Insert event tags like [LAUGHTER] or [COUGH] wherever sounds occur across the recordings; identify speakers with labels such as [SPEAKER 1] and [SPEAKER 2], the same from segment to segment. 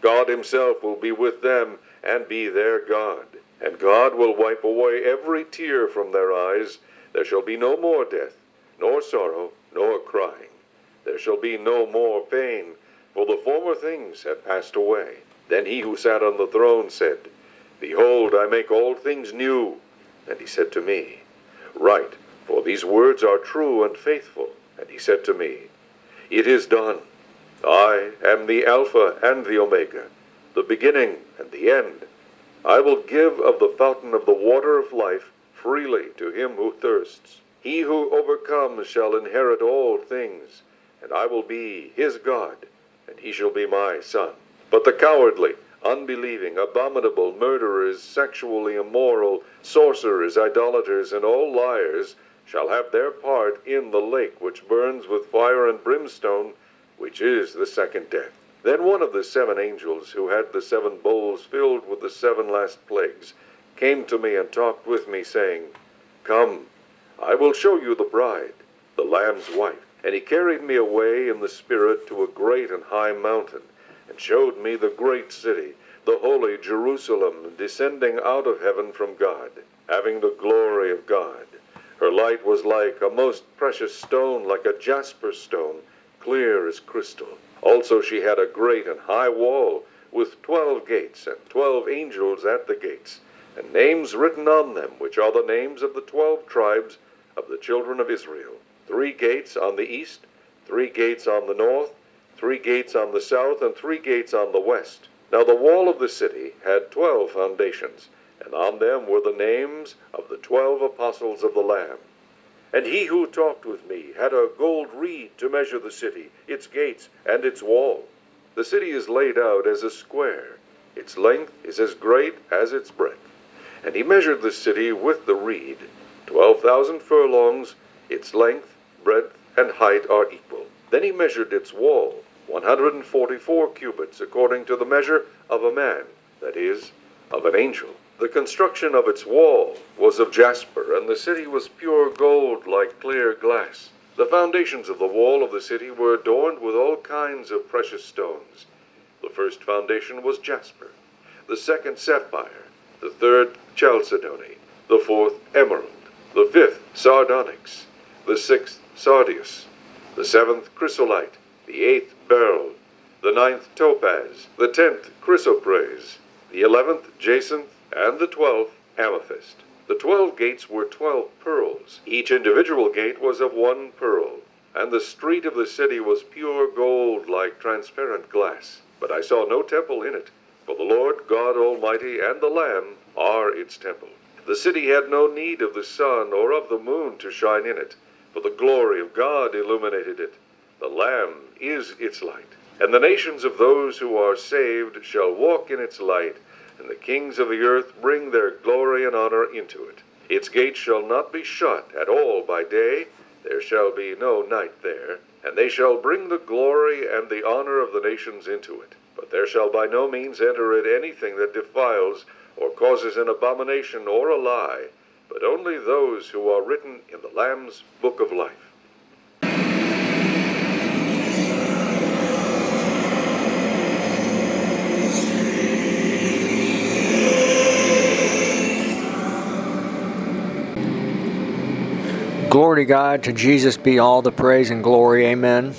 [SPEAKER 1] God himself will be with them and be their God. And God will wipe away every tear from their eyes. There shall be no more death, nor sorrow, nor crying. There shall be no more pain, for the former things have passed away. Then he who sat on the throne said, Behold, I make all things new. And he said to me, Write, for these words are true and faithful. And he said to me, It is done. I am the Alpha and the Omega, the beginning and the end. I will give of the fountain of the water of life freely to him who thirsts. He who overcomes shall inherit all things, and I will be his God, and he shall be my son. But the cowardly, unbelieving, abominable, murderers, sexually immoral, sorcerers, idolaters, and all liars shall have their part in the lake which burns with fire and brimstone, which is the second death. Then one of the seven angels who had the seven bowls filled with the seven last plagues came to me and talked with me, saying, Come, I will show you the bride, the Lamb's wife. And he carried me away in the Spirit to a great and high mountain, and showed me the great city, the holy Jerusalem, descending out of heaven from God, having the glory of God. Her light was like a most precious stone, like a jasper stone, clear as crystal. Also she had a great and high wall, with twelve gates, and twelve angels at the gates, and names written on them, which are the names of the twelve tribes of the children of Israel. Three gates on the east, three gates on the north, three gates on the south, and three gates on the west. Now the wall of the city had twelve foundations, and on them were the names of the twelve apostles of the Lamb. And he who talked with me had a gold reed to measure the city, its gates, and its wall. The city is laid out as a square. Its length is as great as its breadth. And he measured the city with the reed. Twelve thousand furlongs, its length, breadth, and height are equal. Then he measured its wall, one hundred and forty-four cubits, according to the measure of a man, that is, of an angel. The construction of its wall was of jasper, and the city was pure gold like clear glass. The foundations of the wall of the city were adorned with all kinds of precious stones. The first foundation was jasper, the second sapphire, the third chalcedony, the fourth emerald, the fifth sardonyx, the sixth sardius, the seventh chrysolite, the eighth beryl, the ninth topaz, the tenth chrysoprase, the eleventh jacinth, and the twelfth amethyst. The twelve gates were twelve pearls. Each individual gate was of one pearl, and the street of the city was pure gold like transparent glass. But I saw no temple in it, for the Lord God Almighty and the Lamb are its temple. The city had no need of the sun or of the moon to shine in it, for the glory of God illuminated it. The Lamb is its light. And the nations of those who are saved shall walk in its light and the kings of the earth bring their glory and honor into it. Its gates shall not be shut at all by day, there shall be no night there, and they shall bring the glory and the honor of the nations into it. But there shall by no means enter it anything that defiles, or causes an abomination or a lie, but only those who are written in the Lamb's book of life.
[SPEAKER 2] Glory to God, to Jesus be all the praise and glory. Amen.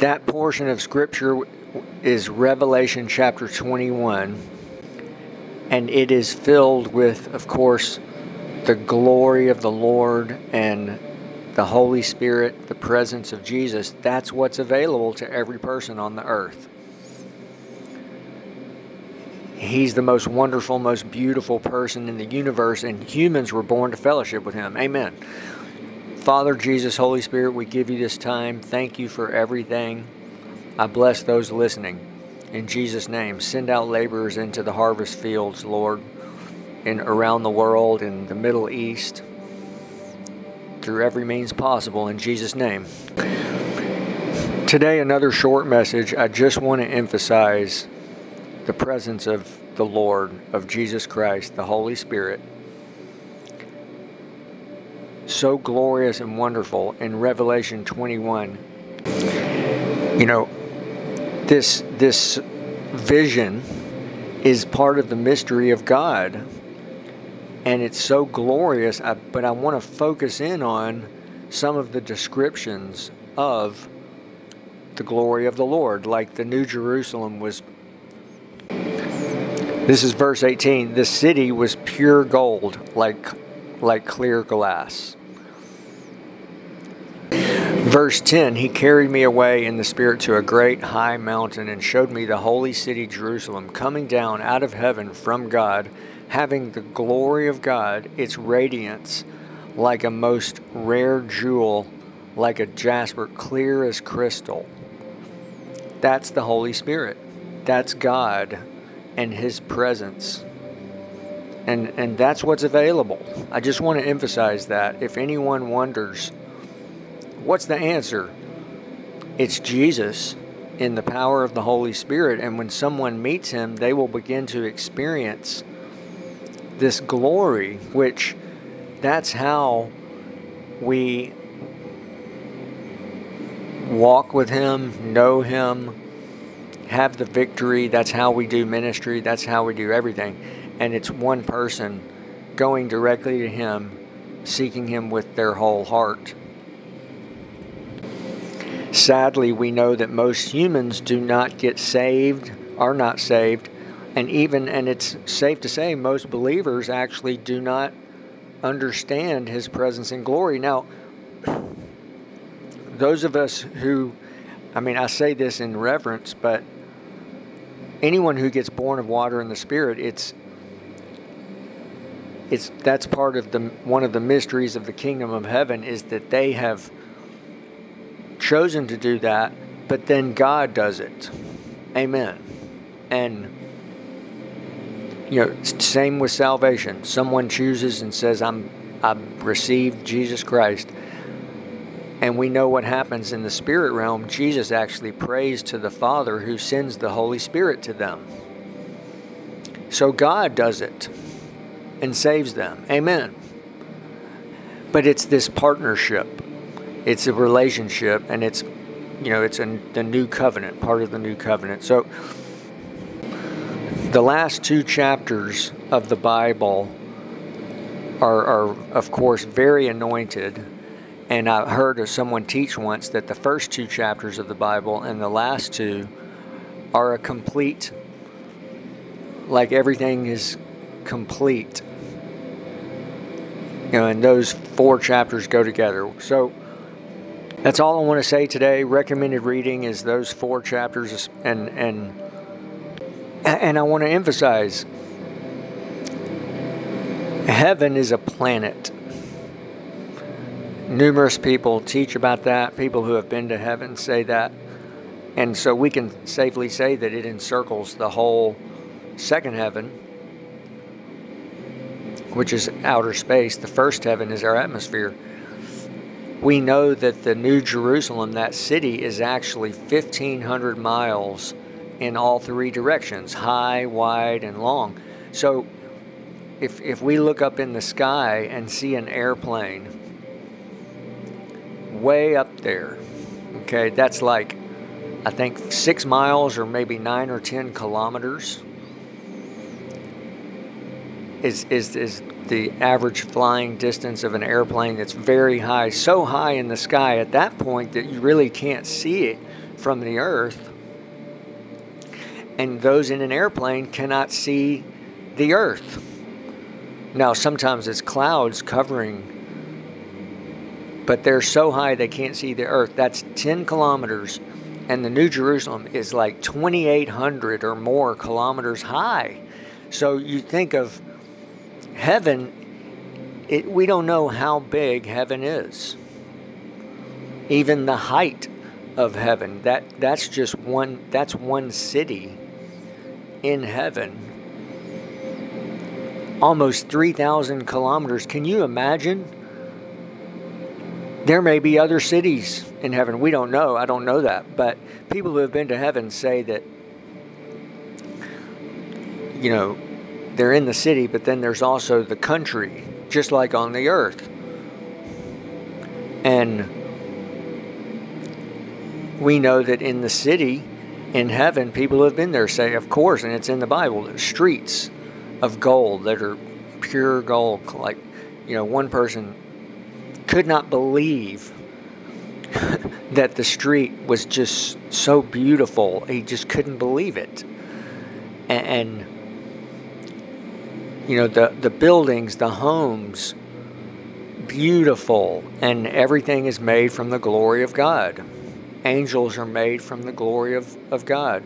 [SPEAKER 2] That portion of Scripture is Revelation chapter 21, and it is filled with, of course, the glory of the Lord and the Holy Spirit, the presence of Jesus. That's what's available to every person on the earth. He's the most wonderful, most beautiful person in the universe, and humans were born to fellowship with Him. Amen. Father, Jesus, Holy Spirit, we give you this time. Thank you for everything. I bless those listening. In Jesus' name, send out laborers into the harvest fields, Lord, and around the world, in the Middle East, through every means possible. In Jesus' name. Today, another short message. I just want to emphasize the presence of the Lord, of Jesus Christ, the Holy Spirit. So glorious and wonderful in Revelation 21. You know, this this vision is part of the mystery of God. And it's so glorious, I, but I want to focus in on some of the descriptions of the glory of the Lord, like the New Jerusalem was. This is verse 18. The city was pure gold, like, like clear glass. Verse 10 He carried me away in the Spirit to a great high mountain and showed me the holy city Jerusalem coming down out of heaven from God, having the glory of God, its radiance like a most rare jewel, like a jasper, clear as crystal. That's the Holy Spirit. That's God and His presence. And, and that's what's available. I just want to emphasize that. If anyone wonders, what's the answer? It's Jesus in the power of the Holy Spirit. And when someone meets Him, they will begin to experience this glory, which that's how we walk with Him, know Him, have the victory. That's how we do ministry. That's how we do everything. And it's one person going directly to Him, seeking Him with their whole heart. Sadly, we know that most humans do not get saved, are not saved, and even, and it's safe to say, most believers actually do not understand His presence and glory. Now, those of us who, I mean, I say this in reverence, but anyone who gets born of water and the Spirit, it's it's that's part of the one of the mysteries of the kingdom of heaven is that they have chosen to do that, but then God does it. Amen. And you know, same with salvation. Someone chooses and says, "I'm I've received Jesus Christ." And we know what happens in the spirit realm. Jesus actually prays to the Father who sends the Holy Spirit to them. So God does it and saves them. Amen. But it's this partnership, it's a relationship, and it's, you know, it's a, the new covenant, part of the new covenant. So the last two chapters of the Bible are, are of course, very anointed and I heard of someone teach once that the first two chapters of the Bible and the last two are a complete, like everything is complete. You know, and those four chapters go together. So that's all I want to say today. Recommended reading is those four chapters, and and and I want to emphasize heaven is a planet numerous people teach about that. People who have been to heaven say that. And so we can safely say that it encircles the whole second heaven, which is outer space. The first heaven is our atmosphere. We know that the New Jerusalem, that city, is actually 1,500 miles in all three directions high, wide, and long. So if, if we look up in the sky and see an airplane, way up there. Okay, that's like, I think, six miles or maybe nine or 10 kilometers is, is, is the average flying distance of an airplane that's very high, so high in the sky at that point that you really can't see it from the earth. And those in an airplane cannot see the earth. Now, sometimes it's clouds covering but they're so high they can't see the earth. That's 10 kilometers, and the New Jerusalem is like 2,800 or more kilometers high. So you think of heaven, it, we don't know how big heaven is. Even the height of heaven. That that's just one that's one city in heaven. Almost 3,000 kilometers. Can you imagine? There may be other cities in heaven. We don't know. I don't know that. But people who have been to heaven say that, you know, they're in the city, but then there's also the country, just like on the earth. And we know that in the city, in heaven, people who have been there say, of course, and it's in the Bible, the streets of gold that are pure gold. Like, you know, one person could not believe [LAUGHS] that the street was just so beautiful. He just couldn't believe it. And, and you know, the, the buildings, the homes, beautiful, and everything is made from the glory of God. Angels are made from the glory of, of God.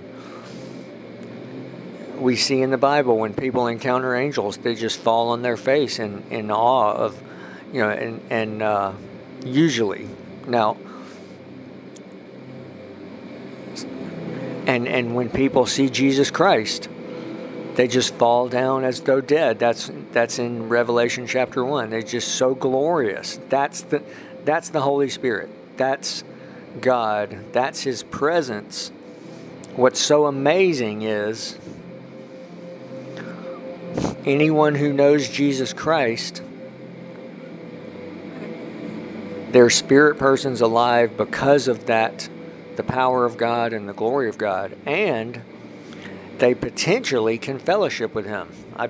[SPEAKER 2] We see in the Bible when people encounter angels, they just fall on their face in, in awe of, you know, and, and uh, usually. Now, and, and when people see Jesus Christ, they just fall down as though dead. That's that's in Revelation chapter one. They're just so glorious. That's the that's the Holy Spirit. That's God. That's His presence. What's so amazing is anyone who knows Jesus Christ, their spirit person's alive because of that, the power of God and the glory of God, and they potentially can fellowship with Him. I,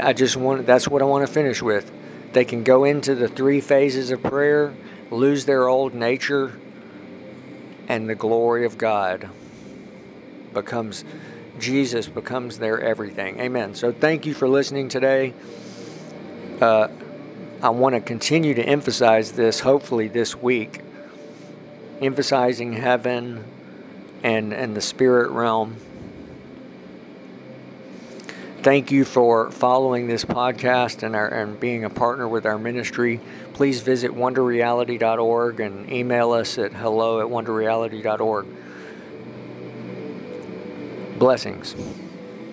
[SPEAKER 2] I just want that's what I want to finish with. They can go into the three phases of prayer, lose their old nature, and the glory of God becomes Jesus becomes their everything. Amen. So thank you for listening today. Uh, I want to continue to emphasize this, hopefully this week, emphasizing heaven and, and the spirit realm. Thank you for following this podcast and, our, and being a partner with our ministry. Please visit wonderreality.org and email us at hello at wonderreality.org. Blessings.